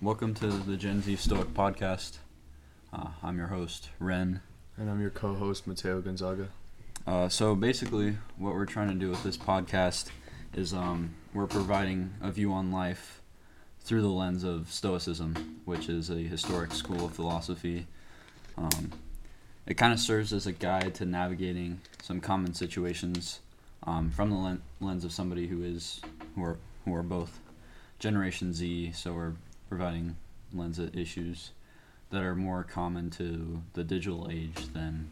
welcome to the Gen Z Stoic podcast. Uh, I'm your host, Ren. And I'm your co host, Mateo Gonzaga. Uh, so basically, what we're trying to do with this podcast is um, we're providing a view on life through the lens of Stoicism, which is a historic school of philosophy. Um, it kind of serves as a guide to navigating some common situations um, from the len- lens of somebody who is who are who are both Generation Z, so we're providing lens issues that are more common to the digital age than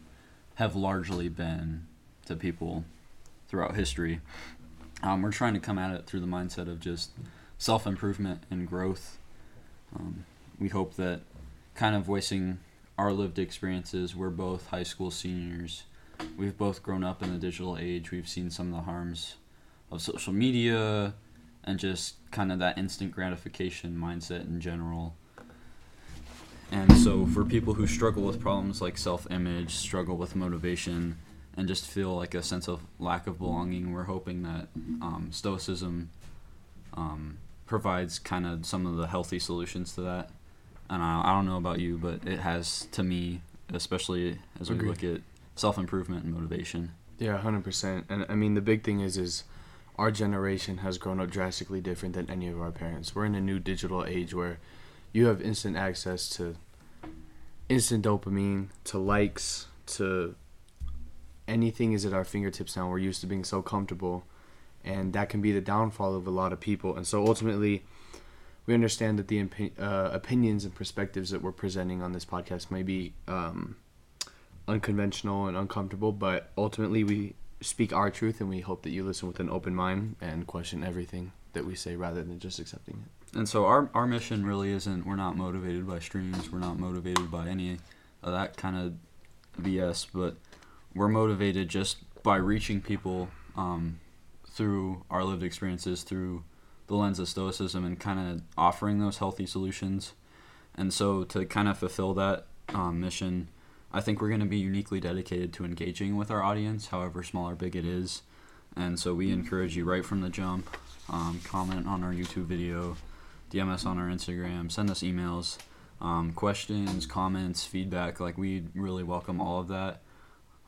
have largely been to people throughout history. Um, we're trying to come at it through the mindset of just self improvement and growth. Um, we hope that kind of voicing our lived experiences, we're both high school seniors. We've both grown up in the digital age. We've seen some of the harms of social media and just kind of that instant gratification mindset in general. And so, for people who struggle with problems like self image, struggle with motivation, and just feel like a sense of lack of belonging, we're hoping that um, Stoicism um, provides kind of some of the healthy solutions to that. And I, I don't know about you, but it has to me, especially as we Agreed. look at self improvement and motivation. Yeah, 100%. And I mean, the big thing is, is our generation has grown up drastically different than any of our parents. We're in a new digital age where you have instant access to instant dopamine, to likes, to anything is at our fingertips now. We're used to being so comfortable. And that can be the downfall of a lot of people. And so ultimately, we understand that the uh, opinions and perspectives that we're presenting on this podcast may be um, unconventional and uncomfortable, but ultimately we speak our truth and we hope that you listen with an open mind and question everything that we say rather than just accepting it. And so our our mission really isn't we're not motivated by streams, we're not motivated by any of that kind of BS, but we're motivated just by reaching people um, through our lived experiences, through the lens of stoicism, and kind of offering those healthy solutions. And so to kind of fulfill that um, mission, I think we're going to be uniquely dedicated to engaging with our audience, however small or big it is. And so we encourage you right from the jump, um, comment on our YouTube video, DM us on our Instagram, send us emails, um, questions, comments, feedback. Like we really welcome all of that.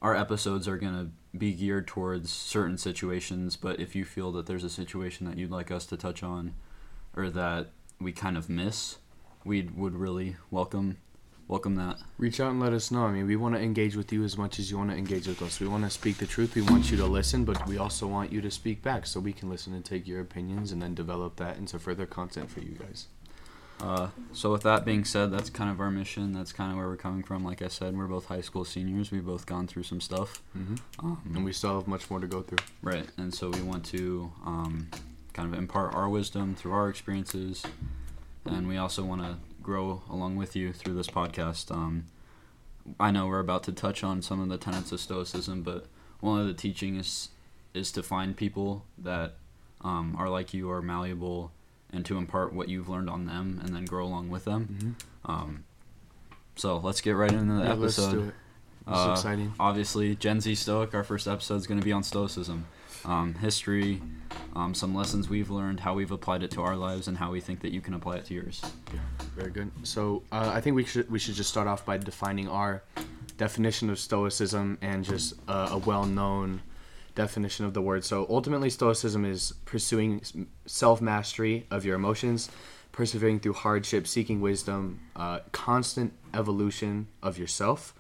Our episodes are going to be geared towards certain situations, but if you feel that there's a situation that you'd like us to touch on or that we kind of miss, we would really welcome welcome that. Reach out and let us know. I mean, we want to engage with you as much as you want to engage with us. We want to speak the truth. We want you to listen, but we also want you to speak back so we can listen and take your opinions and then develop that into further content for you guys. Uh, so with that being said, that's kind of our mission. That's kind of where we're coming from. Like I said, we're both high school seniors. We've both gone through some stuff. Mm-hmm. Um, And we still have much more to go through. Right, and so we want to um, kind of impart our wisdom through our experiences, and we also want to grow along with you through this podcast. Um, I know we're about to touch on some of the tenets of Stoicism, but one of the teachings is to find people that um, are like you, are malleable, and to impart what you've learned on them, and then grow along with them. Mm-hmm. Um, so let's get right into the Yeah, episode. let's do it. It's Uh, exciting. obviously Gen Z Stoic. Our first episode is going to be on Stoicism, um, history, um, some lessons we've learned, how we've applied it to our lives, and how we think that you can apply it to yours. Yeah, very good. So uh, I think we should we should just start off by defining our definition of stoicism and just uh, a well-known definition of the word. So ultimately, stoicism is pursuing self-mastery of your emotions, persevering through hardship, seeking wisdom, uh, constant evolution of yourself.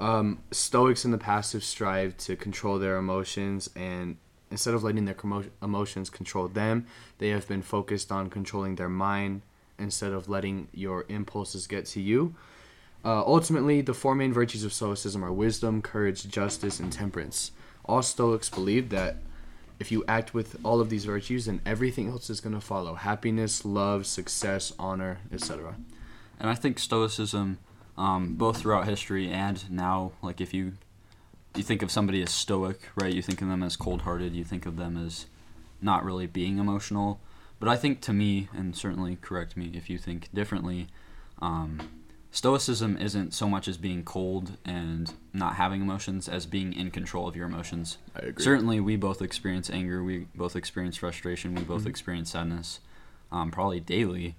Um, Stoics in the past have strived to control their emotions, and instead of letting their commo- emotions control them, they have been focused on controlling their mind instead of letting your impulses get to you. Uh, ultimately, the four main virtues of Stoicism are wisdom, courage, justice, and temperance. All Stoics believe that if you act with all of these virtues, then everything else is going to follow happiness, love, success, honor, etc. And I think Stoicism, um, both throughout history and now, like if you you think of somebody as stoic, right? You think of them as cold-hearted. You think of them as not really being emotional. But I think to me, and certainly correct me if you think differently, um, Stoicism isn't so much as being cold and not having emotions as being in control of your emotions. I agree. Certainly, we both experience anger. We both experience frustration. We both Mhm. experience sadness, um, probably daily.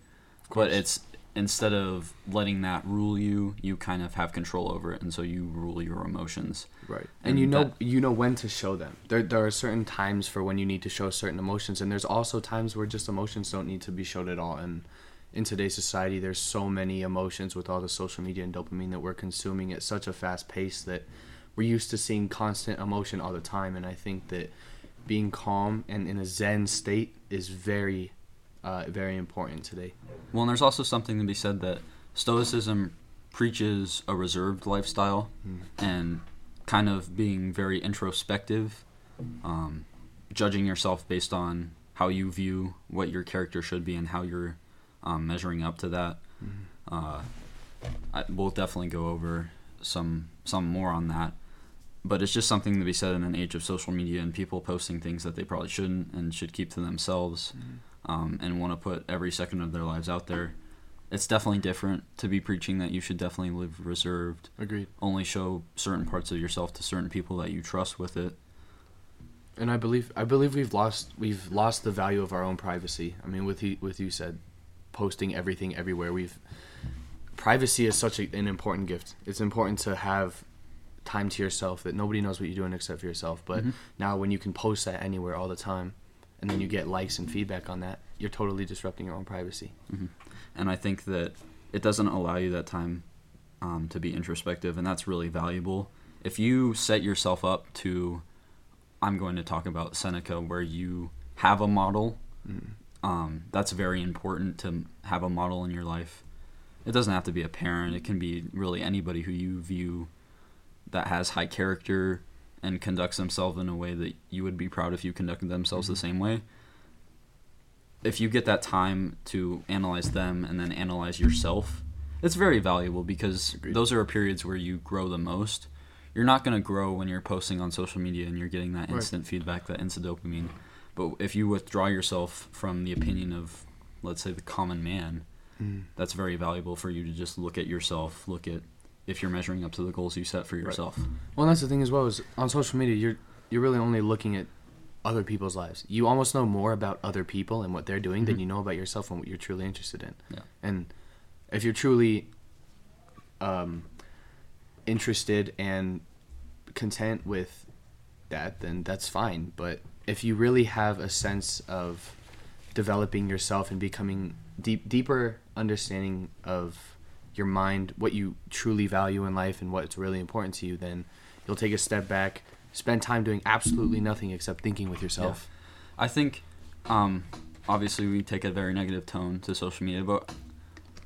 but it's instead of letting that rule you, you kind of have control over it, and so you rule your emotions. Right. And And you know that- you know when to show them. There there are certain times for when you need to show certain emotions and there's also times where just emotions don't need to be showed at all and in today's society there's so many emotions with all the social media and dopamine that we're consuming at such a fast pace that we're used to seeing constant emotion all the time and I think that being calm and in a zen state is very uh, very important today. Well, and there's also something to be said that Stoicism preaches a reserved lifestyle and kind of being very introspective, um, judging yourself based on how you view what your character should be and how you're um, measuring up to that. Uh, I, we'll definitely go over some some more on that. But it's just something to be said in an age of social media and people posting things that they probably shouldn't and should keep to themselves um, and want to put every second of their lives out there. It's definitely different to be preaching that you should definitely live reserved, Agreed. only show certain parts of yourself to certain people that you trust with it. and I believe I believe we've lost we've lost the value of our own privacy. I mean, with you, with you said, posting everything everywhere. We've privacy is such a, an important gift. It's important to have time to yourself that nobody knows what you're doing except for yourself. But Mhm. now when you can post that anywhere all the time, and then you get likes and feedback on that, you're totally disrupting your own privacy. And I think that it doesn't allow you that time um, to be introspective, and that's really valuable. If you set yourself up to, I'm going to talk about Seneca, where you have a model, um, that's very important to have a model in your life. It doesn't have to be a parent, it can be really anybody who you view that has high character and conducts themselves in a way that you would be proud if you conducted themselves the mm-hmm. same way if you get that time to analyze them and then analyze yourself, it's very valuable because Agreed. those are periods where you grow the most. You're not going to grow when you're posting on social media and you're getting that Right. instant feedback, that instant dopamine. But if you withdraw yourself from the opinion of, let's say, the common man, mm. that's very valuable for you to just look at yourself, look at if you're measuring up to the goals you set for yourself. Well, that's the thing as well is on social media, you're you're really only looking at other people's lives. You almost know more about other people and what they're doing than Mhm. you know about yourself and what you're truly interested in. Yeah. And if you're truly um, interested and content with that, then that's fine. But if you really have a sense of developing yourself and becoming deep, deeper understanding of your mind, what you truly value in life, and what's really important to you, then you'll take a step back, spend time doing absolutely nothing except thinking with yourself. I think, um, obviously, we take a very negative tone to social media, but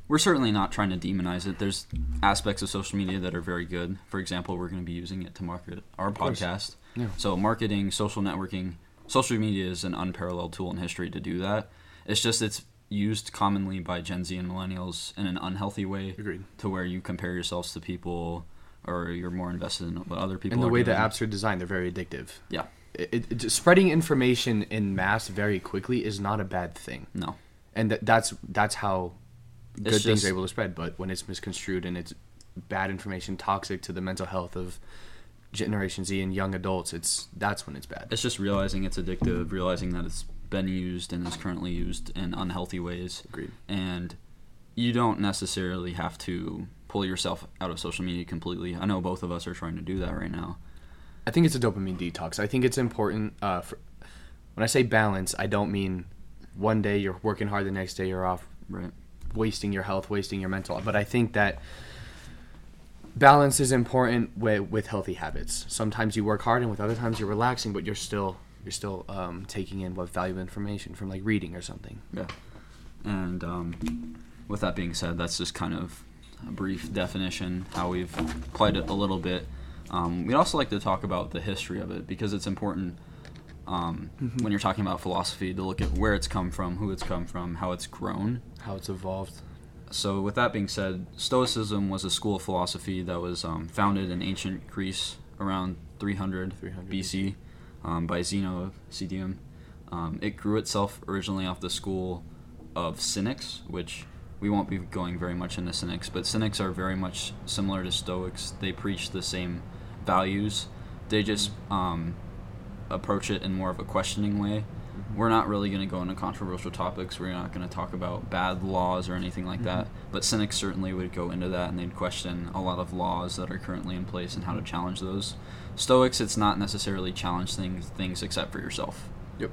we're certainly not trying to demonize it. There's aspects of social media that are very good. For example, we're going to be using it to market our course. podcast. Yeah. So, marketing, social networking, social media is an unparalleled tool in history to do that. It's just it's used commonly by Gen Z and millennials in an unhealthy way, Agreed. to where you compare yourselves to people, or you're more invested in what other people. And the way the apps are designed, they're very addictive. Yeah. It, it, spreading information in mass very quickly is not a bad thing, No. and that, that's that's how good It's things just- are able to spread. But when it's misconstrued and it's bad information, toxic to the mental health of Generation Z and young adults, it's that's when it's bad. It's just realizing it's addictive, realizing that it's been used and is currently used in unhealthy ways, Agreed. and you don't necessarily have to pull yourself out of social media completely. I know both of us are trying to do that right now. I think it's a dopamine detox. I think it's important. Uh, for, when I say balance, I don't mean one day you're working hard, the next day you're off, Right. wasting your health, wasting your mental. But I think that balance is important with, with healthy habits. Sometimes you work hard, and with other times you're relaxing, but you're still you're still um, taking in what valuable information from like reading or something. Yeah. And um, with that being said, that's just kind of a brief definition, how we've applied it a little bit. Um, we'd also like to talk about the history of it because it's important um, when you're talking about philosophy to look at where it's come from, who it's come from, how it's grown. How it's evolved. So, with that being said, Stoicism was a school of philosophy that was um, founded in ancient Greece around 300, 300 BC um, by Zeno of Citium. Um, it grew itself originally off the school of Cynics, which we won't be going very much into Cynics, but Cynics are very much similar to Stoics. They preach the same values, they just um, approach it in more of a questioning way. We're not really going to go into controversial topics. We're not going to talk about bad laws or anything like that. But cynics certainly would go into that and they'd question a lot of laws that are currently in place and how to challenge those. Stoics, it's not necessarily challenge things things except for yourself. Yep.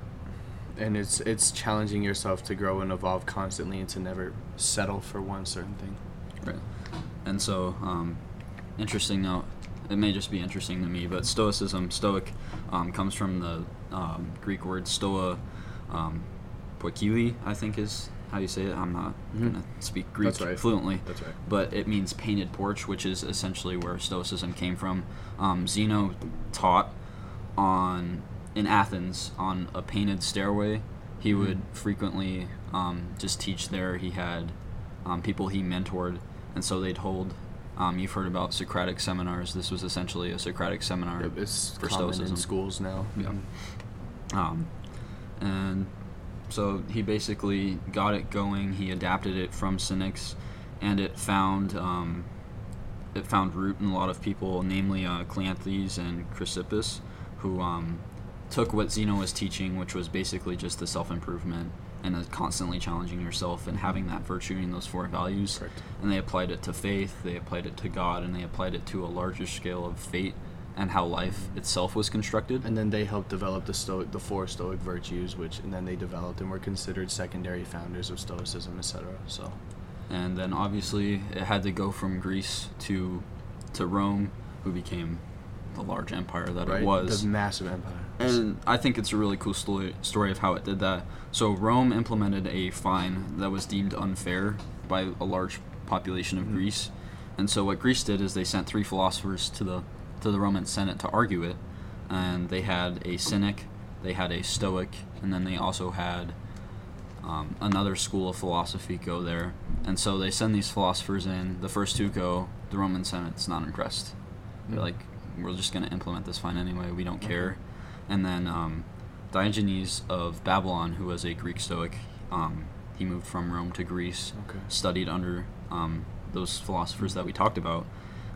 And it's it's challenging yourself to grow and evolve constantly and to never settle for one certain thing. Right. And so, um, interesting note. It may just be interesting to me, but Stoicism, Stoic, um, comes from the um, Greek word stoa, um, poikili, I think is how you say it. I'm not Mhm. gonna speak Greek That's right. fluently, That's right. but it means painted porch, which is essentially where Stoicism came from. Um, Zeno taught on in Athens on a painted stairway. He would frequently um, just teach there. He had um, people he mentored, and so they'd hold. Um, you've heard about Socratic seminars. This was essentially a Socratic seminar. It's for Stoicism. in schools now. Yeah. Um, and so he basically got it going. He adapted it from Cynics, and it found um, it found root in a lot of people, namely uh, Cleanthes and Chrysippus, who um, took what Zeno was teaching, which was basically just the self improvement and uh, constantly challenging yourself and having that virtue in those four values. Correct. And they applied it to faith, they applied it to God, and they applied it to a larger scale of fate and how life itself was constructed. And then they helped develop the stoic, the four stoic virtues, which and then they developed and were considered secondary founders of Stoicism, etc. So and then obviously it had to go from Greece to to Rome, who became the large empire that right, it was. the massive empire. And I think it's a really cool story story of how it did that. So Rome implemented a fine that was deemed unfair by a large population of Mhm. Greece, and so what Greece did is they sent three philosophers to the to the Roman Senate to argue it, and they had a Cynic, they had a Stoic, and then they also had um, another school of philosophy go there. And so they send these philosophers in. The first two go. The Roman Senate's not impressed. They're Mm. like, we're just going to implement this fine anyway. We don't care. And then um, Diogenes of Babylon, who was a Greek Stoic, um, he moved from Rome to Greece, Okay. studied under um, those philosophers that we talked about.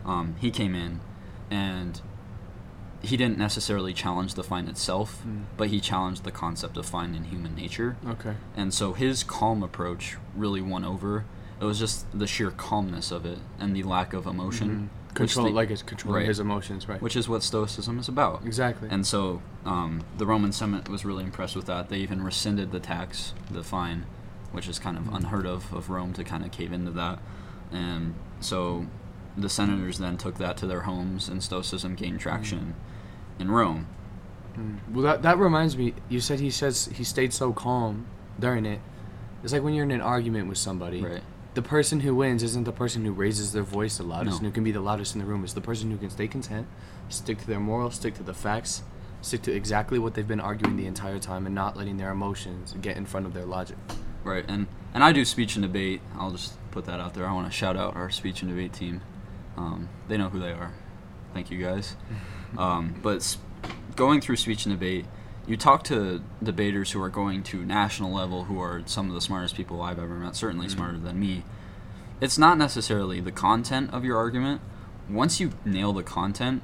Um, he came in, and he didn't necessarily challenge the fine itself, Mm. but he challenged the concept of fine in human nature. Okay. And so his calm approach really won over. It was just the sheer calmness of it and the lack of emotion. Mhm. which Control, like it's controlling right. his emotions, right? which is what Stoicism is about. exactly. And so um, the Roman Senate was really impressed with that. They even rescinded the tax, the fine, which is kind of unheard of of Rome to kind of cave into that. And so the senators then took that to their homes, and Stoicism gained traction in Rome. Mm. Well, that that reminds me. You said he says he stayed so calm during it. It's like when you're in an argument with somebody. Right. The person who wins isn't the person who raises their voice the loudest No. and who can be the loudest in the room. It's the person who can stay content, stick to their morals, stick to the facts, stick to exactly what they've been arguing the entire time, and not letting their emotions get in front of their logic. Right, and and I do speech and debate. I'll just put that out there. I want to shout out our speech and debate team. Um, they know who they are. Thank you guys. Um, but going through speech and debate, you talk to debaters who are going to national level, who are some of the smartest people I've ever met, certainly Mhm. smarter than me. It's not necessarily the content of your argument. Once you nail the content,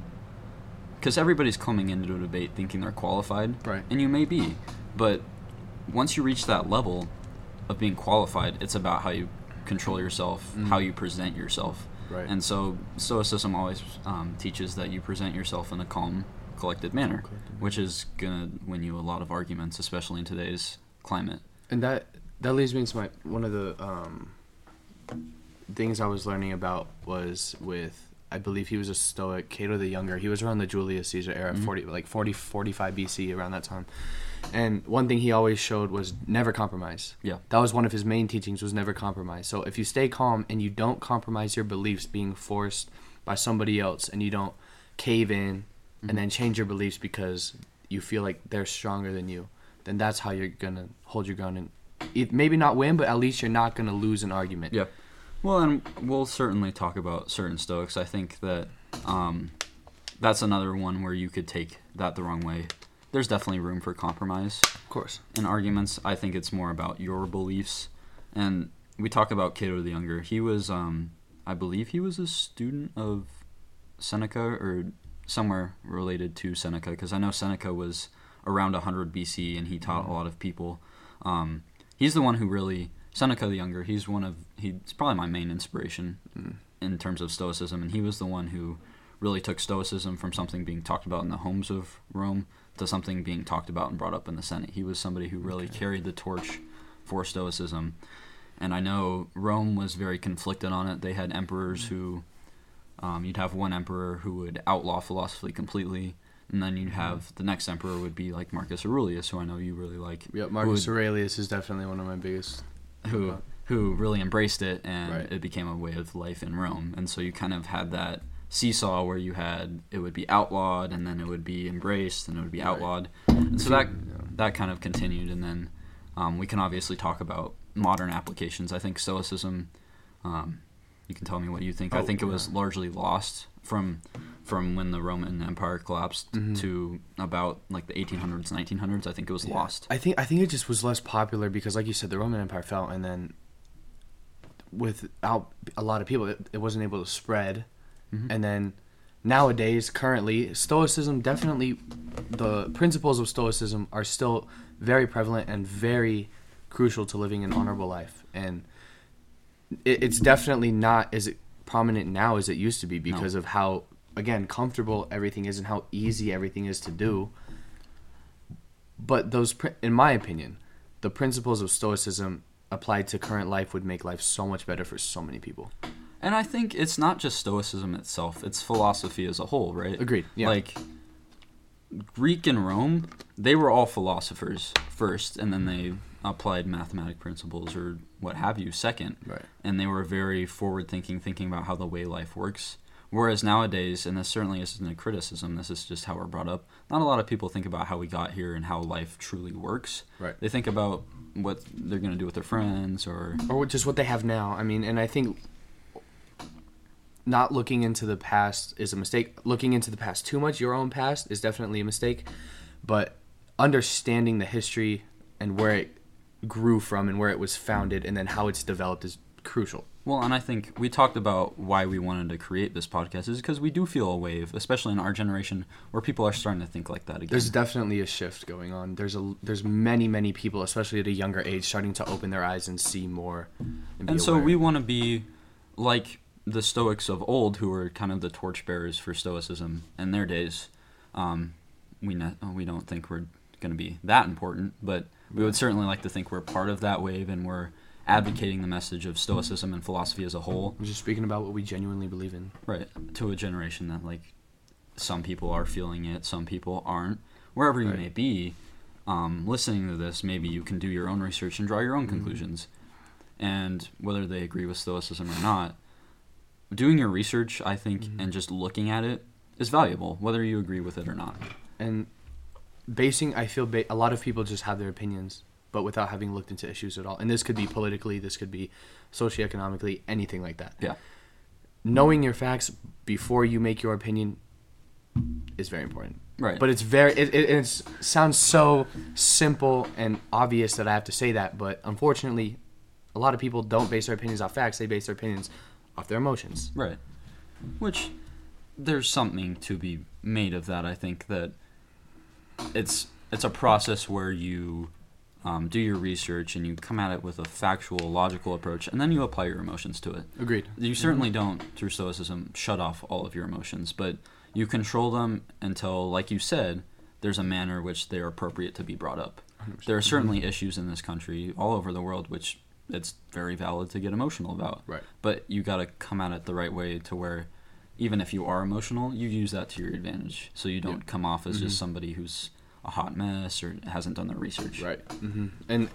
because everybody's coming into a debate thinking they're qualified, Right. and you may be, but once you reach that level of being qualified, it's about how you control yourself, Mhm. how you present yourself. Right. And so Stoicism always um, teaches that you present yourself in a calm, collected manner, Collected which is gonna win you a lot of arguments, especially in today's climate. And that that leads me into my one of the um, things I was learning about was with I believe he was a Stoic, Cato the Younger. He was around the Julius Caesar era, Mhm. 40 like 40 45 BC around that time. And one thing he always showed was never compromise. Yeah. That was one of his main teachings was never compromise. So if you stay calm and you don't compromise your beliefs being forced by somebody else and you don't cave in Mhm. and then change your beliefs because you feel like they're stronger than you, then that's how you're going to hold your ground and it, maybe not win, but at least you're not going to lose an argument. Yeah. Well, and we'll certainly talk about certain Stoics. I think that um, that's another one where you could take that the wrong way. There's definitely room for compromise Of course. in arguments. I think it's more about your beliefs. And we talk about Cato the Younger. He was, um, I believe, he was a student of Seneca or somewhere related to Seneca, because I know Seneca was around 100 BC, and he taught a lot of people. Um, he's the one who really Seneca the Younger. He's one of he's probably my main inspiration Mm. in terms of Stoicism, and he was the one who really took Stoicism from something being talked about in the homes of Rome to something being talked about and brought up in the Senate. He was somebody who really Okay. carried the torch for Stoicism, and I know Rome was very conflicted on it. They had emperors who, um, you'd have one emperor who would outlaw philosophy completely. And then you'd have the next emperor would be like Marcus Aurelius, who I know you really like, Yep, Marcus would- Aurelius is definitely one of my biggest. Who who really embraced it and Right. it became a way of life in Rome. And so you kind of had that seesaw where you had it would be outlawed and then it would be embraced and it would be Right. outlawed. And so that Yeah. that kind of continued and then um, we can obviously talk about modern applications. I think Stoicism um, you can tell me what you think. I Oh, think it was yeah. largely lost from from when the Roman Empire collapsed Mhm. to about like the 1800s, 1900s. I think it was Yeah. lost. I think I think it just was less popular because, like you said, the Roman Empire fell, and then without a lot of people, it, it wasn't able to spread. Mhm. And then nowadays, currently, Stoicism definitely the principles of Stoicism are still very prevalent and very crucial to living an honorable life. And it, it's definitely not as prominent now as it used to be because of how again comfortable everything is and how easy everything is to do but those in my opinion the principles of stoicism applied to current life would make life so much better for so many people And I think it's not just Stoicism itself; it's philosophy as a whole, right? agreed yeah Like Greek and Rome, they were all philosophers first, and then they applied mathematic principles or what have you second. right And they were very forward-thinking, thinking about how the way life works. Whereas nowadays, and this certainly isn't a criticism, this is just how we're brought up. Not a lot of people think about how we got here and how life truly works. right They think about what they're going to do with their friends or or just what they have now i mean and i think not looking into the past is a mistake looking into the past too much your own past is definitely a mistake but understanding the history and where it grew from and where it was founded and then how it's developed is crucial Well, and I think we talked about why we wanted to create this podcast is because we do feel a wave, especially in our generation, where people are starting to think like that again. There's definitely a shift going on. There's a there's many many people, especially at a younger age, starting to open their eyes and see more. And, and so we want to be like the Stoics of old, who were kind of the torchbearers for Stoicism in their days. Um, we ne- we don't think we're going to be that important, but we would certainly like to think we're part of that wave, and we're advocating the message of Stoicism and philosophy as a whole. I'm just speaking about what we genuinely believe in. right to a generation that like some people are feeling it some people aren't wherever you Right. may be um, listening to this maybe you can do your own research and draw your own Mhm. conclusions and whether they agree with stoicism or not doing your research i think Mhm. and just looking at it is valuable whether you agree with it or not And basing, I feel ba- a lot of people just have their opinions, but without having looked into issues at all. And this could be politically, this could be socioeconomically, anything like that. Yeah. Knowing your facts before you make your opinion is very important. right But it's very it, it it's, sounds so simple and obvious that I have to say that, but unfortunately, a lot of people don't base their opinions off facts. They base their opinions off their emotions. Right. Which there's something to be made of that. I think that it's it's a process where you um, do your research and you come at it with a factual, logical approach, and then you apply your emotions to it. Agreed. You certainly don't, through Stoicism, shut off all of your emotions, but you control them until, like you said, there's a manner which they are appropriate to be brought up. There are certainly issues in this country, all over the world, which it's very valid to get emotional about Right. but you got to come at it the right way to where even if you are emotional you use that to your advantage so you don't Yeah. come off as Mhm. just somebody who's a hot mess or hasn't done their research Right. hmm And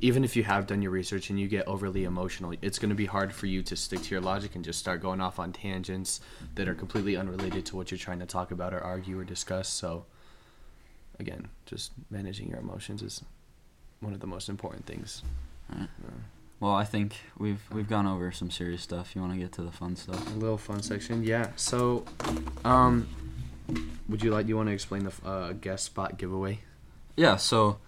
even if you have done your research and you get overly emotional, it's going to be hard for you to stick to your logic and just start going off on tangents that are completely unrelated to what you're trying to talk about or argue or discuss. So, again, just managing your emotions is one of the most important things. Right. Well i think we've we've gone over some serious stuff you want to get to the fun stuff a little fun section, yeah. So, um, would you like? Do you want to explain the uh, guest spot giveaway? yeah so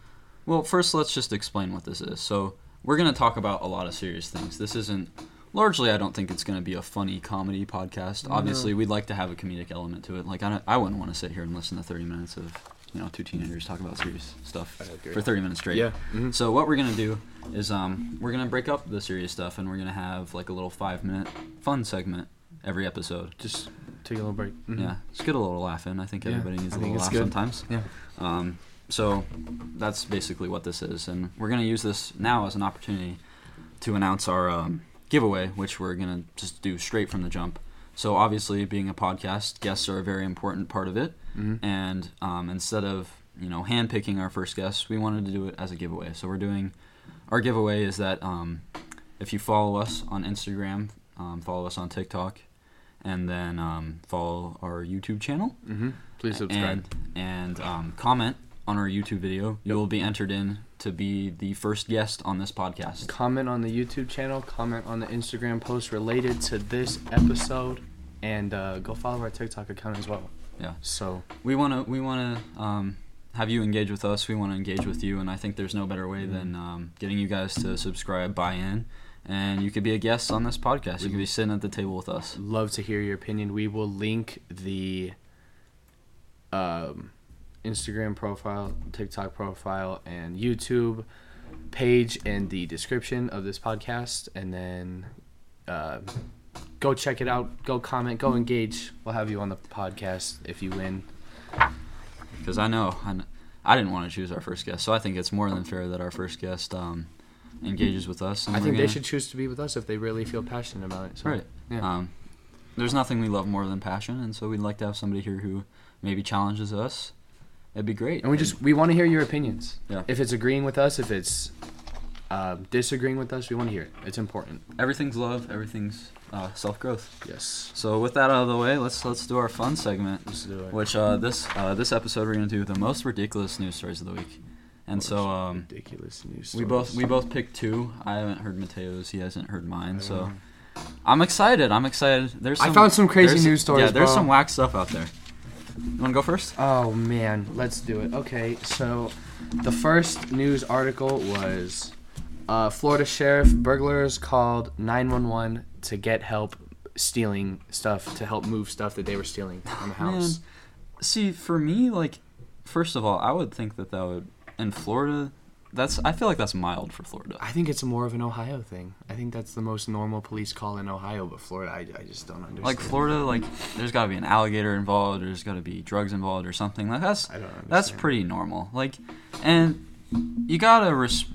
well first let's just explain what this is so we're going to talk about a lot of serious things this isn't largely i don't think it's going to be a funny comedy podcast No. obviously we'd like to have a comedic element to it like i, I wouldn't want to sit here and listen to 30 minutes of you know two teenagers talk about serious stuff for 30 minutes straight. Yeah. mhm. So what we're gonna do is um, we're gonna break up the serious stuff and we're gonna have like a little five minute fun segment every episode. Just take a little break. Mhm. Yeah, just get a little laugh in. I think Yeah, everybody needs I a little laugh good. sometimes. Yeah. Um, so that's basically what this is, and we're gonna use this now as an opportunity to announce our um, giveaway, which we're gonna just do straight from the jump. So obviously, being a podcast, guests are a very important part of it, Mhm. and um, instead of you know handpicking our first guest, we wanted to do it as a giveaway. So we're doing our giveaway is that um, if you follow us on Instagram, um, follow us on TikTok, and then um, follow our YouTube channel Mhm. Please subscribe. and and um, comment on our YouTube video, you will be entered in to be the first guest on this podcast. comment on the YouTube channel, comment on the Instagram post related to this episode, and uh, go follow our TikTok account as well. Yeah. So We wanna we wanna um, have you engage with us. We want to engage with you, and I think there's no better way than um, getting you guys to subscribe, buy in, and you could be a guest on this podcast. You could be sitting at the table with us. love to hear your opinion. We will link the um, Instagram profile, TikTok profile, and YouTube page in the description of this podcast, and then uh, go check it out. Go comment. Go engage. We'll have you on the podcast if you win. Because I know I, kn- I didn't want to choose our first guest, so I think it's more than fair that our first guest um, engages with us. and I think they gonna- should choose to be with us if they really feel passionate about it. So, Right. Yeah. Um, there's nothing we love more than passion, and so we'd like to have somebody here who maybe challenges us. It'd be great. and we just we want to hear your opinions. Yeah. If it's agreeing with us, if it's uh, disagreeing with us, we want to hear it. It's important. everything's love, everything's uh, self growth. Yes. So with that out of the way, let's let's do our fun segment, Let's do it. which uh, this uh, this episode we're gonna do the most ridiculous news stories of the week, and so um, ridiculous news. we both we both picked two. I haven't heard Mateo's, he hasn't heard mine, so. I'm excited. I'm excited. There's I some, found some crazy news stories, Yeah, there's bro. some whack stuff out there. You wanna go first? Oh man, let's do it. Okay, so the first news article was uh, Florida sheriff burglars called 911 to get help stealing stuff to help move stuff that they were stealing from the house. See, for me, like, first of all, I would think that that would in Florida. That's I feel like that's mild for Florida. I think it's more of an Ohio thing. I think that's the most normal police call in Ohio, but Florida, I, I just don't understand. Like Florida, like there's got to be an alligator involved, or there's got to be drugs involved, or something. Like that's I don't understand. that's pretty normal. Like, and you gotta res-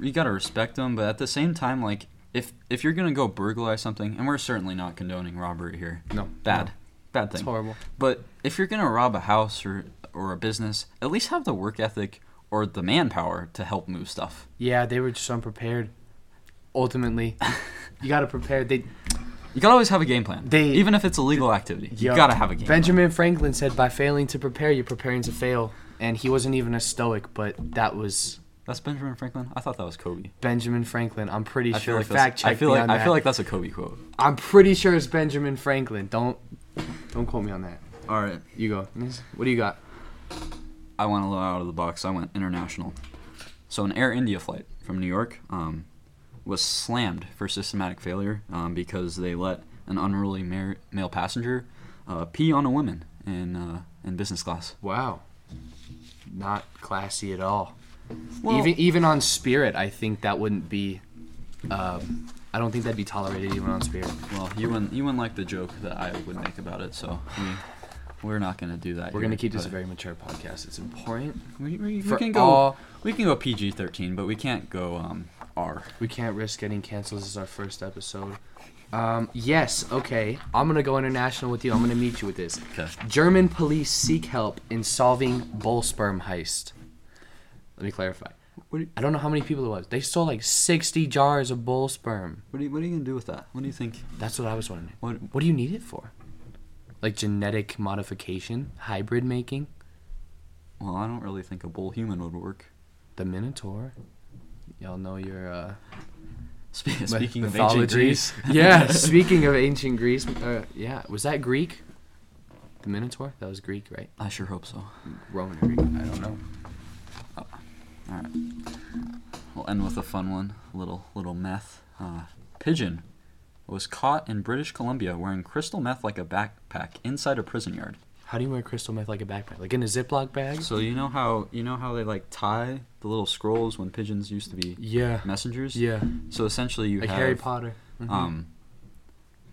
you gotta respect them, but at the same time, like if if you're gonna go burglarize something, and we're certainly not condoning robbery here, no bad, no, bad It's thing. horrible. But if you're gonna rob a house or or a business, at least have the work ethic or the manpower to help move stuff. Yeah, they were just unprepared. Ultimately, you got to prepare. They You gotta always have a game plan. They- even if it's a legal activity, you Yo, gotta have a game. Benjamin Franklin said, "By failing to prepare, you're preparing to fail." And he wasn't even a stoic, but that was. That's Benjamin Franklin. I thought that was Kobe. Benjamin Franklin. I'm pretty I sure. feel like Fact that's, check I feel me like on I that. feel like that's a Kobe quote. I'm pretty sure it's Benjamin Franklin. Don't don't quote me on that. All right, You go. What do you got? I went a little out of the box. I went international. So an Air India flight from New York um, was slammed for systematic failure um, because they let an unruly male passenger uh, pee on a woman in uh, in business class. Wow. Not classy at all. Well- even even on Spirit, I think that wouldn't be. Um, I don't think that'd be tolerated even on Spirit. Well, you wouldn't you wouldn't like the joke that I would make about it, so we we're not gonna do that. We're here, gonna keep this a very mature podcast. It's important. We, we, we can go all- we can go PG thirteen, but we can't go um R. We can't risk getting canceled. This is our first episode. Um, yes, okay. I'm gonna go international with you. I'm gonna meet you with this. Okay. German police seek help in solving bull sperm heist. Let me clarify. What do you, I don't know how many people it was. They stole like 60 jars of bull sperm. what are you what are you gonna do with that? What do you think? That's what I was wondering. What What do you need it for? Like genetic modification, hybrid making, Well, I don't really think a bull human would work. the Minotaur. Y'all know your uh, Spe- myth- speaking of ancient. Greece, yeah, speaking of ancient Greece, uh, yeah, was that Greek? The Minotaur? That was Greek, right? I sure hope so. Roman Greek? I don't know. All right, we'll end with a fun one. A little little meth. Uh, pigeon was caught in British Columbia wearing crystal meth like a backpack inside a prison yard. How do you wear crystal meth like a backpack? Like in a Ziploc bag? So you know how you know how they like tie the little scrolls when pigeons used to be Yeah. messengers. Yeah. So essentially, you Like have Harry Potter. Mhm. Um,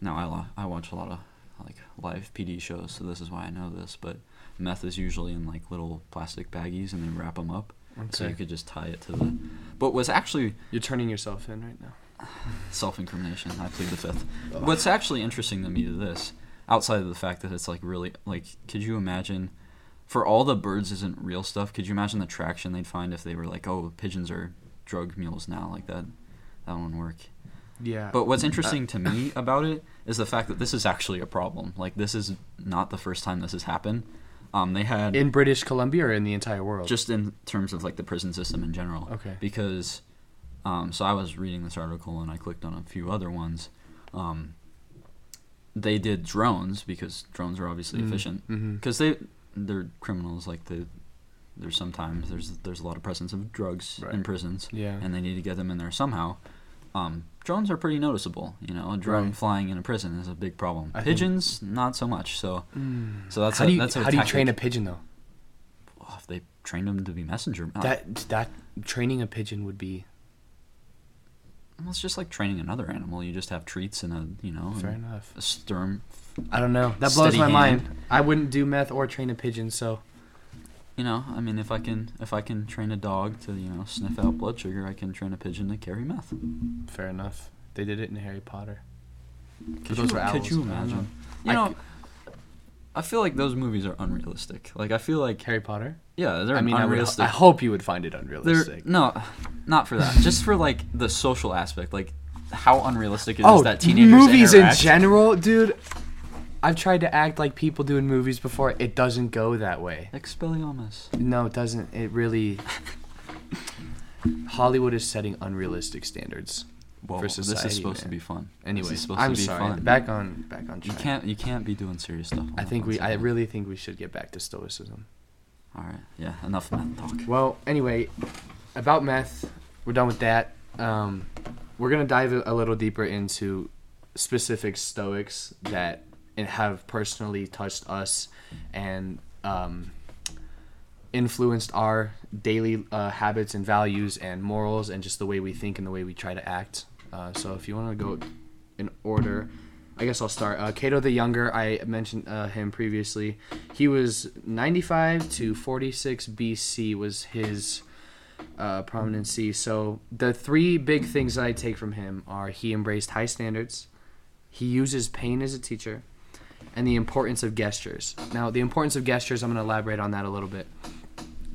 now I lo- I watch a lot of like live PD shows, so this is why I know this. But meth is usually in like little plastic baggies, and they wrap them up, so you could just tie it to the. But was actually You're turning yourself in right now. Self-incrimination. I plead the fifth. What's actually interesting to me to this, outside of the fact that it's like really like, could you imagine? For all the birds isn't real stuff. Could you imagine the traction they'd find if they were like, oh, pigeons are drug mules now? Like that, that wouldn't work. Yeah. But what's interesting to me about it is the fact that this is actually a problem. Like this is not the first time this has happened. Um, they had in British Columbia or in the entire world? just in terms of like the prison system in general. Okay. Because, um, so I was reading this article and I clicked on a few other ones. Um, they did drones because drones are obviously Mhm. efficient. Because they they're criminals. Like they, there's sometimes there's there's a lot of presence of drugs Right. in prisons Yeah. and they need to get them in there somehow. Um, drones are pretty noticeable. You know, a drone Right. flying in a prison is a big problem. I think- Pigeons, not so much. So, Mm. so that's how a, do you how do you train a pigeon though? Oh, if they trained them to be messenger, That that training a pigeon would be well, it's just like training another animal. You just have treats and a you know fair enough. a sturm. I don't know. That blows my hand. mind. I wouldn't do meth or train a pigeon, so You know, I mean, if I can if I can train a dog to you know sniff out blood sugar, I can train a pigeon to carry meth. fair enough. They did it in Harry Potter. Could those you, could you imagine? You know, I feel like those movies are unrealistic. Like I feel like Harry Potter. yeah, they're I mean, I, would, unrealistic. I hope you would find it They're unrealistic. no, not for that. Just for like the social aspect, like how unrealistic it is oh, that teenagers movies in general, dude. I've tried to act like people do in movies before. It doesn't go that way. Expelliarmus. No, it doesn't. It really. Hollywood is setting unrealistic standards. Whoa, For this is supposed to be fun. Anyway, I'm to be sorry. fun. Back on back on track. you can't you can't be doing serious stuff. I think we. I man. really think we should get back to stoicism. All right, yeah, enough meth talk. Well, anyway, about meth, we're done with that. Um, we're gonna dive a a little deeper into specific Stoics that have personally touched us and um, influenced our daily uh, habits and values and morals and just the way we think and the way we try to act. Uh, so, if you want to go in order. I guess I'll start. Uh, Cato the Younger, I mentioned uh, him previously. He was 95 to 46 BC was his uh, prominency. So the three big things that I take from him are he embraced high standards, he uses pain as a teacher, and the importance of gestures. Now, the importance of gestures, I'm going to elaborate on that a little bit.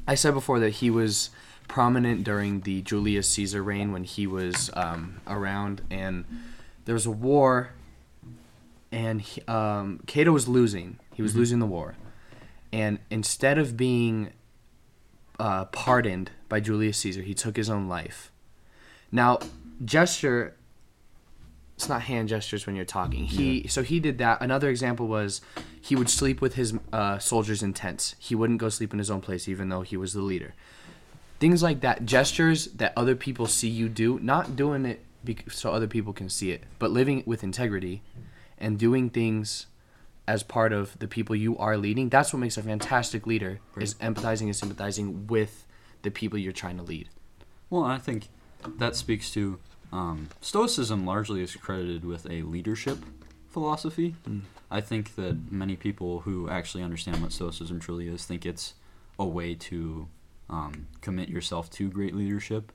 I said before that he was prominent during the Julius Caesar reign when he was um, around, and there was a war, and he, um, Cato was losing. He was losing the war, and instead of being uh, pardoned by Julius Caesar, he took his own life. Now, gesture. It's not hand gestures when you're talking. He so he did that. Another example was he would sleep with his uh, soldiers in tents. He wouldn't go sleep in his own place, even though he was the leader. Things like that, gestures that other people see you do, not doing it so other people can see it, but living with integrity and doing things as part of the people you are leading. That's what makes a fantastic leader is empathizing and sympathizing with the people you're trying to lead. Well, I think that speaks to um, Stoicism. Largely is credited with a leadership philosophy. I think that many people who actually understand what Stoicism truly is think it's a way to um, commit yourself to great leadership.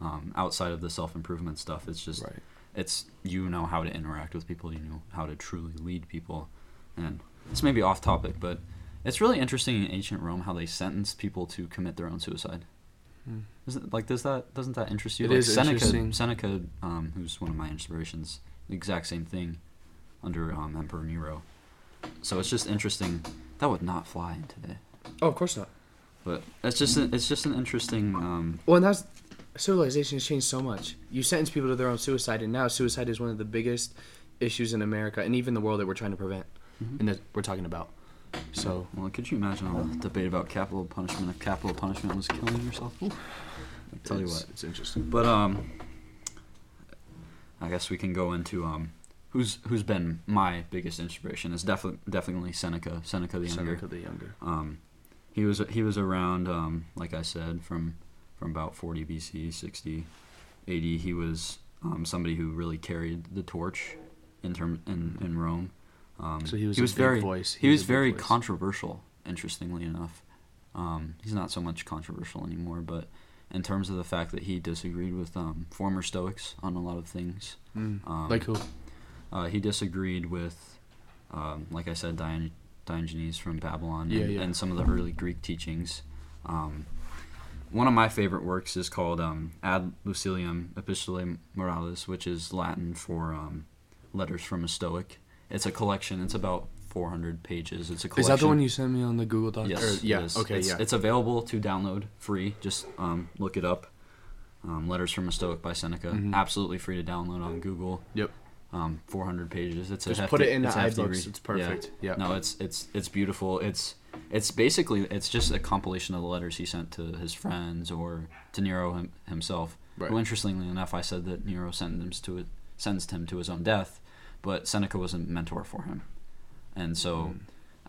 Um, outside of the self improvement stuff, it's just it's you know how to interact with people, you know how to truly lead people, and this may be off topic, but it's really interesting in ancient Rome how they sentenced people to commit their own suicide. Hmm. Is it, like does that doesn't that interest you? It like is Seneca, interesting. Seneca, um, who's one of my inspirations, the exact same thing under um, Emperor Nero. So it's just interesting. That would not fly in today, Oh, of course not. But it's just a, it's just an interesting. Um, Well, and that's civilization has changed so much. You sentence people to their own suicide, and now suicide is one of the biggest issues in America and even the world that we're trying to prevent, and that we're talking about. So well, could you imagine all the debate about capital punishment if capital punishment was killing yourself? Ooh. I tell you what. it's interesting. But um, I guess we can go into um, who's who's been my biggest inspiration is definitely definitely Seneca, Seneca the younger. Seneca the Younger. Um, he was he was around, um, like I said, from from about 40 BC, 60 AD. He was um, somebody who really carried the torch in term in, in Rome. Um, So he was he a was very voice. he, He was, was very voice. controversial. Interestingly enough, um, he's not so much controversial anymore. But in terms of the fact that he disagreed with um, former Stoics on a lot of things, Mm. um, like who? uh, he disagreed with, um, like I said, Dion- Diogenes from Babylon Yeah, and, yeah. and some of the early Greek teachings. Um, one of my favorite works is called um, Ad Lucilium Epistolae Moralis, which is Latin for um, Letters from a Stoic. It's a collection. It's about 400 pages. It's a collection. Is that the one you sent me on the Google Doc? Yes. Or- yeah. is. Okay. It's, yeah. It's available to download free. Just um, look it up. Um, Letters from a Stoic by Seneca. Mhm. Absolutely free to download on Google. Yep. Um, 400 pages. It's a Just hefty, put it in the it's iBooks. It's perfect. Yeah. No, it's it's it's beautiful. It's it's basically it's just a compilation of the letters he sent to his friends or to Nero him, himself. Right. Who, interestingly enough, I said that Nero sentenced to it, sentenced him to his own death, but Seneca was a mentor for him, and so Mm.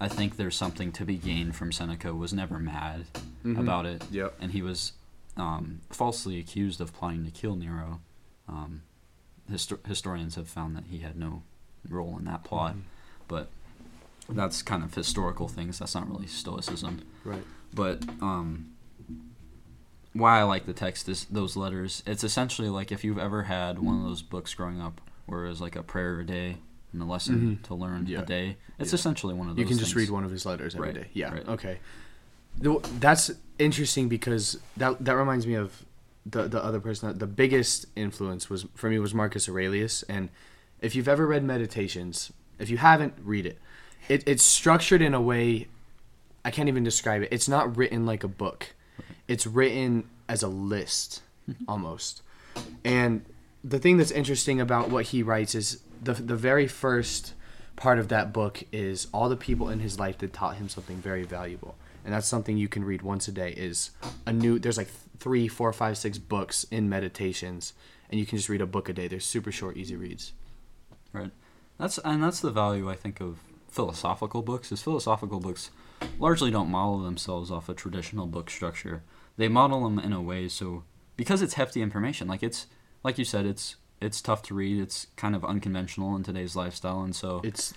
I think there's something to be gained from Seneca. Was never mad Mhm. about it, Yep. and he was um, falsely accused of plotting to kill Nero. Um, histor- historians have found that he had no role in that plot, Mhm. but that's kind of historical things. That's not really Stoicism. Right. But um, why I like the text is those letters. It's essentially like if you've ever had one of those books growing up where it was like a prayer a day and a lesson Mhm. to learn Yeah. a day. It's Yeah. essentially one of those. You can just read one of his letters every day. Right, Yeah. right. Okay. That's interesting because that that reminds me of the the other person. The biggest influence was for me was Marcus Aurelius, and if you've ever read Meditations, if you haven't, read it. It it's structured in a way I can't even describe it. It's not written like a book. It's written as a list almost. And the thing that's interesting about what he writes is the the very first part of that book is all the people in his life that taught him something very valuable. And that's something you can read once a day is a new there's like three, four, five, six books in meditations and you can just read a book a day. They're super short, easy reads. Right. That's and that's the value I think of philosophical books. Is philosophical books largely don't model themselves off a traditional book structure. They model them in a way so because it's hefty information. Like it's like you said, it's it's tough to read. It's kind of unconventional in today's lifestyle, and so It's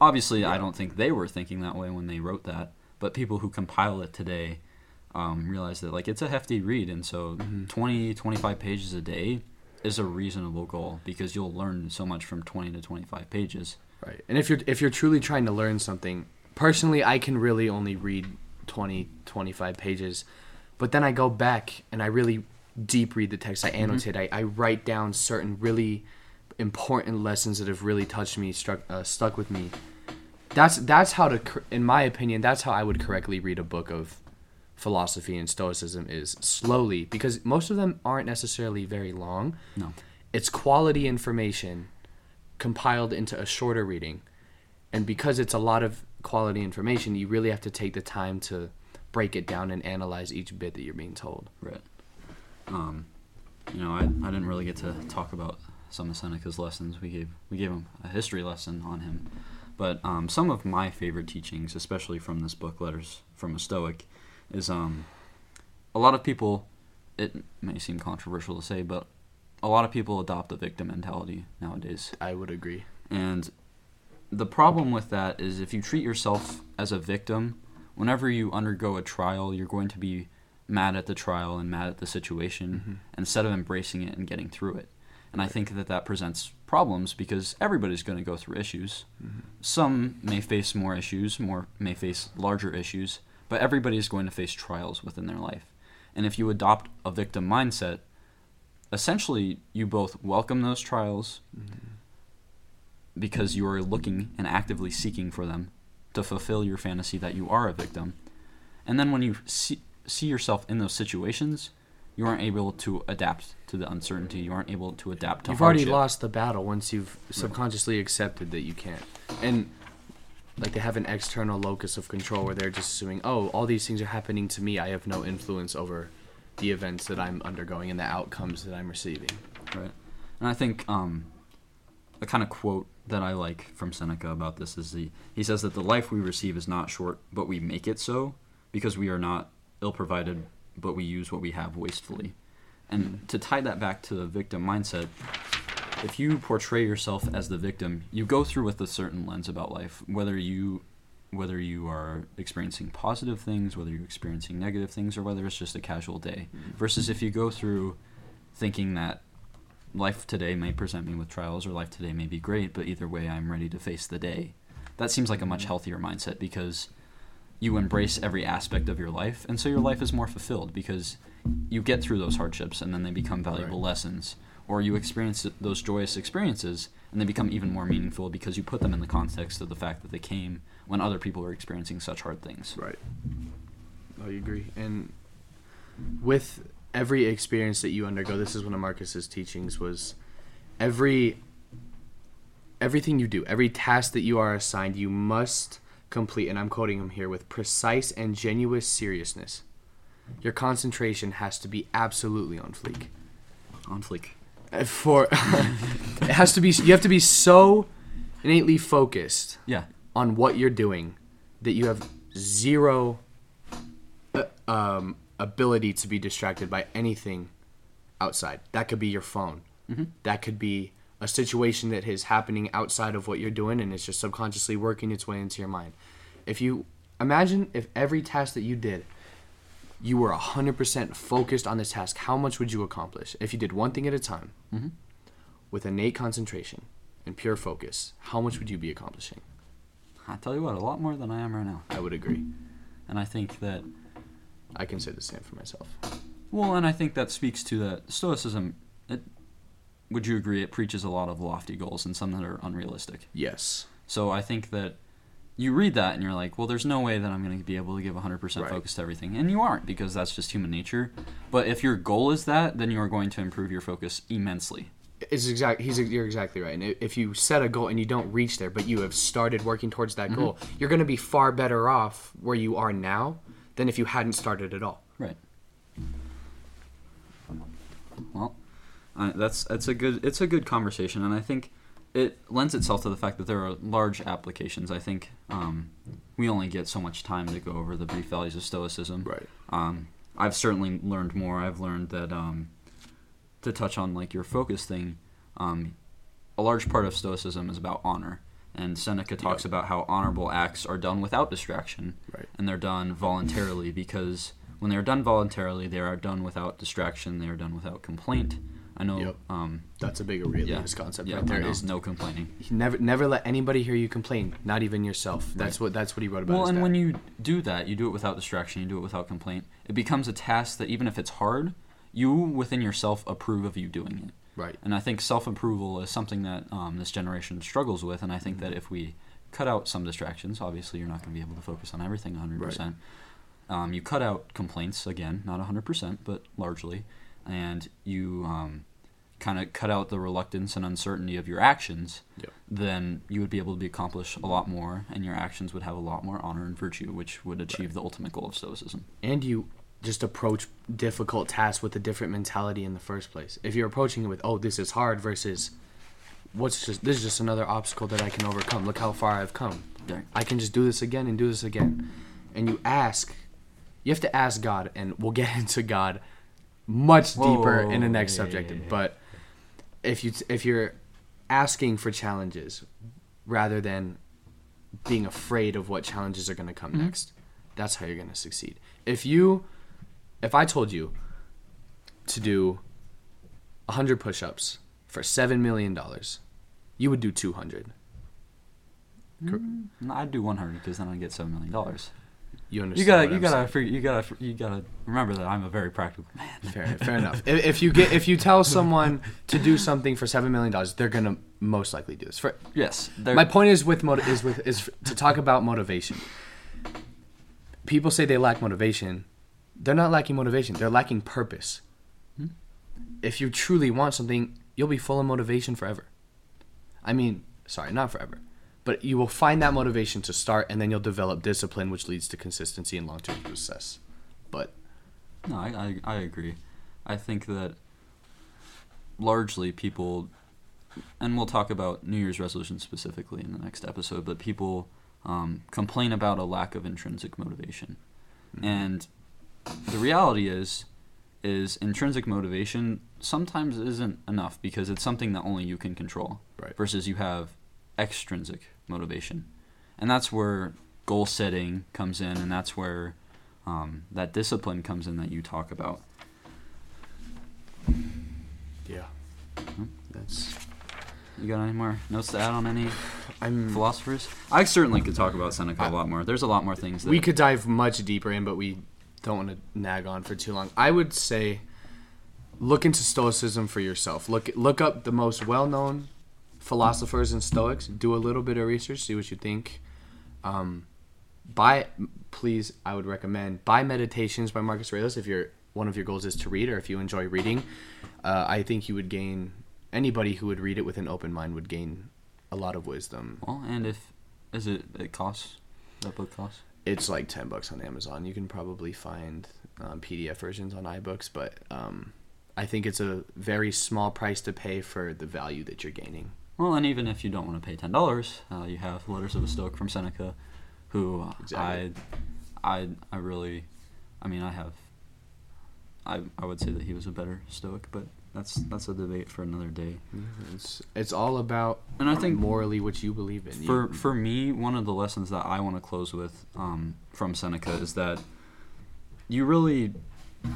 obviously I don't think they were thinking that way when they wrote that. But people who compile it today um, realize that like it's a hefty read, and so Mhm. 20, 25 pages a day is a reasonable goal because you'll learn so much from 20 to 25 pages. Right. And if you're if you're truly trying to learn something, personally I can really only read 20 25 pages. But then I go back and I really deep read the text. I annotate. I, I write down certain really important lessons that have really touched me, struck uh, stuck with me. That's that's how to in my opinion, that's how I would correctly read a book of philosophy and stoicism is slowly because most of them aren't necessarily very long. No. It's quality information compiled into a shorter reading. And because it's a lot of quality information, you really have to take the time to break it down and analyze each bit that you're being told. Right. Um, you know, I, I didn't really get to talk about some of Seneca's lessons. We gave we gave him a history lesson on him, but um, some of my favorite teachings, especially from this book, Letters from a Stoic, is um, a lot of people. It may seem controversial to say, but a lot of people adopt a victim mentality nowadays. I would agree. And the problem with that is if you treat yourself as a victim, whenever you undergo a trial, you're going to be mad at the trial and mad at the situation Mhm. instead of embracing it and getting through it. And I think that that presents problems because everybody's going to go through issues. Some may face more issues, more may face larger issues, but everybody's going to face trials within their life. And if you adopt a victim mindset, essentially you both welcome those trials mm-hmm. because you are looking and actively seeking for them to fulfill your fantasy that you are a victim. And then when you see, see yourself in those situations, you aren't able to adapt to the uncertainty. You aren't able to adapt to You've already lost the battle once you've subconsciously accepted that you can't. And like they have an external locus of control where they're just assuming, oh, all these things are happening to me. I have no influence over the events that I'm undergoing and the outcomes that I'm receiving. Right. And I think um, a kind of quote that I like from Seneca about this is the he says that the life we receive is not short, but we make it so because we are not ill provided, but we use what we have wastefully. And to tie that back to the victim mindset, if you portray yourself as the victim, you go through with a certain lens about life, whether you whether you are experiencing positive things, whether you're experiencing negative things, or whether it's just a casual day. Mm-hmm. Versus if you go through thinking that life today may present me with trials or life today may be great, but either way I'm ready to face the day. That seems like a much mm-hmm. healthier mindset because you embrace every aspect of your life and so your life is more fulfilled because you get through those hardships and then they become valuable Right. lessons or you experience those joyous experiences and they become even more meaningful because you put them in the context of the fact that they came when other people were experiencing such hard things. Right. Oh, I agree. And with every experience that you undergo, this is one of Marcus's teachings was every everything you do, every task that you are assigned, you must complete, and I'm quoting him here, with precise and genuine seriousness. Your concentration has to be absolutely on fleek. On fleek. For it has to be you have to be so innately focused Yeah. on what you're doing that you have zero uh, um, ability to be distracted by anything outside. That could be your phone. That could be a situation that is happening outside of what you're doing and it's just subconsciously working its way into your mind. If you imagine if every task that you did you were 100% focused on this task, how much would you accomplish? If you did one thing at a time mm-hmm. with innate concentration and pure focus, how much would you be accomplishing? I tell you what, a lot more than I am right now. I would agree. And I think that I can say the same for myself. Well, and I think that speaks to that Stoicism. It, would you agree? It preaches a lot of lofty goals and some that are unrealistic. Yes. So I think that you read that and you're like, well, there's no way that I'm going to be able to give 100% Right. focus to everything, and you aren't because that's just human nature. But if your goal is that, then you are going to improve your focus immensely. It's exact. He's you're exactly right. And if you set a goal and you don't reach there, but you have started working towards that goal, you're going to be far better off where you are now than if you hadn't started at all. Right. Well, uh, that's that's a good it's a good conversation, and I think it lends itself to the fact that there are large applications. I think um, we only get so much time to go over the brief values of Stoicism. Right. Um, I've certainly learned more. I've learned that um, to touch on like your focus thing, um, a large part of Stoicism is about honor. And Seneca talks Yep. about how honorable acts are done without distraction, Right. and they're done voluntarily because when they are done voluntarily, they are done without distraction. They are done without complaint. I know. Yep. Um, That's a big Aurelius yeah, concept yeah, right there. Is no complaining. never never let anybody hear you complain, not even yourself. That's what that's what he wrote about. Well, and dad. when you do that, you do it without distraction. You do it without complaint. It becomes a task that even if it's hard, you within yourself approve of you doing it. right. And I think self approval is something that um, this generation struggles with. And I think that if we cut out some distractions, obviously you're not going to be able to focus on everything 100%. Um, you cut out complaints, again, not 100%, but largely. And you um, kind of cut out the reluctance and uncertainty of your actions, Yep. then you would be able to be accomplish a lot more, and your actions would have a lot more honor and virtue, which would achieve the ultimate goal of Stoicism. and you just approach difficult tasks with a different mentality in the first place. If you're approaching it with, "Oh, this is hard," versus, "What's just this is just another obstacle that I can overcome. Look how far I've come. Right. I can just do this again and do this again." And you ask, you have to ask God, and we'll get into God much deeper in the next yeah, subject. yeah, yeah. But if you if you're asking for challenges rather than being afraid of what challenges are going to come mm-hmm. next, that's how you're going to succeed. If you if I told you to do 100 push-ups for 7 million dollars, you would do 200. Mm. No, I'd do 100 because then I'd get $7 million. You You understand gotta, what you I'm gotta, figure, you gotta, you gotta remember that I'm a very practical man. fair, fair enough. If, if you get if you tell someone to do something for 7 million dollars, they're going to most likely do this. For Yes, my point is with moti- is with is to talk about motivation. People say they lack motivation. They're not lacking motivation. They're lacking purpose. Hmm? If you truly want something, you'll be full of motivation forever. I mean, sorry, not forever, but you will find that motivation to start, and then you'll develop discipline, which leads to consistency and long-term success. But No, I, I, I agree. I think that largely people and we'll talk about New Year's resolutions specifically in the next episode, but people um, complain about a lack of intrinsic motivation. Mhm. And the reality is, is intrinsic motivation sometimes isn't enough because it's something that only you can control. Right. Versus you have extrinsic motivation, and that's where goal setting comes in, and that's where um, that discipline comes in that you talk about. Yeah. That's. You got any more notes to add on any I'm. philosophers? I certainly could talk about Seneca a lot more. There's a lot more things that We could dive much deeper in, but we don't want to nag on for too long. I would say, look into Stoicism for yourself. Look look up the most well-known philosophers and Stoics. Do a little bit of research. See what you think. Um, buy, please. I would recommend buy Meditations by Marcus Aurelius if your one of your goals is to read, or if you enjoy reading. Uh, I think you would gain. Anybody who would read it with an open mind would gain a lot of wisdom. Well, and if is it it costs that book costs. it's like 10 bucks on amazon you can probably find um, pdf versions on ibooks but um, i think it's a very small price to pay for the value that you're gaining Well, and even if you don't want to pay ten dollars, uh, you have Letters of a Stoic from Seneca, who Exactly. I, I, I really, I mean, I have. I I would say that he was a better Stoic, but that's that's a debate for another day. it's, it's all about And I think morally what you believe in for You- for me, one of the lessons that I want to close with um, from Seneca is that you really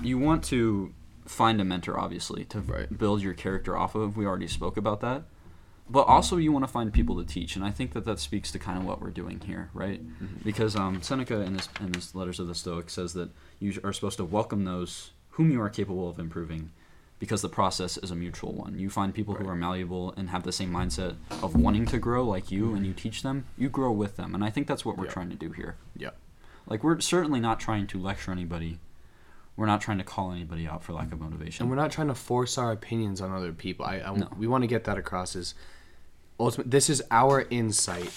you want to find a mentor, obviously, to Right. build your character off of. We already spoke about that, but also you want to find people to teach, and I think that that speaks to kind of what we're doing here, right? Mhm. Because um, Seneca in his in his letters of the Stoics says that you are supposed to welcome those whom you are capable of improving. Because the process is a mutual one. You find people who are malleable and have the same mindset of wanting to grow like you, and you teach them, you grow with them. And I think that's what we're Yeah. trying to do here. yeah Like, we're certainly not trying to lecture anybody. We're not trying to call anybody out for lack of motivation. and we're not trying to force our opinions on other people i, I No. we want to get that across is ultimate this is our insight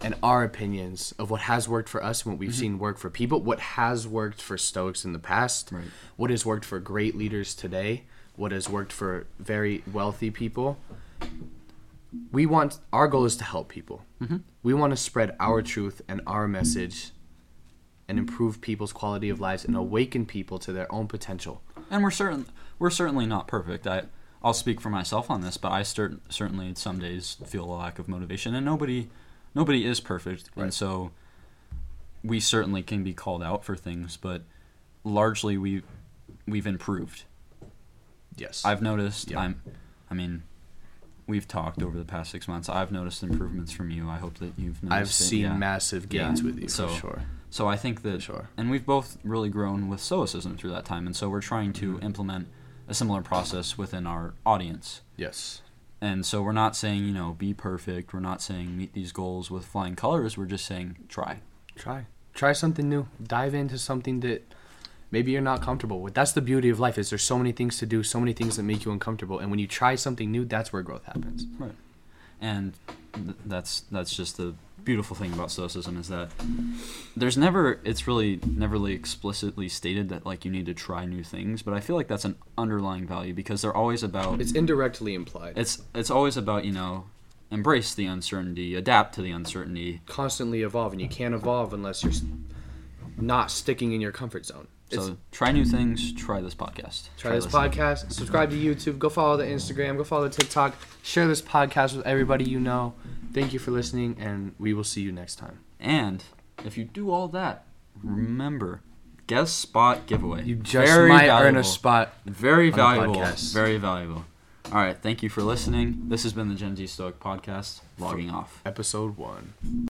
and our opinions of what has worked for us and what we've seen work for people, what has worked for Stoics in the past, Right. what has worked for great leaders today, what has worked for very wealthy people. We want our goal is to help people. Mhm. We want to spread our truth and our message and improve people's quality of lives and awaken people to their own potential. and we're certain we're certainly not perfect. I I'll speak for myself on this, but I cer- certainly some days feel a lack of motivation, and nobody nobody is perfect, and so we certainly can be called out for things, but largely we we've improved. Yes. I've noticed. Yeah. I'm. I mean, we've talked over the past six months. I've noticed improvements from you. I hope that you've noticed. I've it. seen Yeah. massive Yeah. gains with you So- for sure. So I think For that, sure. and we've both really grown with stoicism through that time, and so we're trying to Mm-hmm. implement a similar process within our audience. Yes. And so we're not saying you know be perfect. We're not saying meet these goals with flying colors. We're just saying try. try try something new dive into something that maybe you're not comfortable with that's the beauty of life is there's so many things to do so many things that make you uncomfortable and when you try something new that's where growth happens Right. and that's that's just the beautiful thing about stoicism is that there's never it's really never really explicitly stated that like you need to try new things but i feel like that's an underlying value because they're always about it's indirectly implied. It's it's always about you know embrace the uncertainty adapt to the uncertainty. Constantly evolve and you can't evolve unless you're not sticking in your comfort zone it's, so try new things try this podcast try this listening. podcast subscribe to youtube go follow the instagram go follow the tiktok share this podcast with everybody you know thank you for listening and we will see you next time and if you do all that remember guest spot giveaway you just Very might earn a spot Very valuable. Very valuable. All right. Thank you for listening. This has been the Gen Z Stoic Podcast, logging off. episode one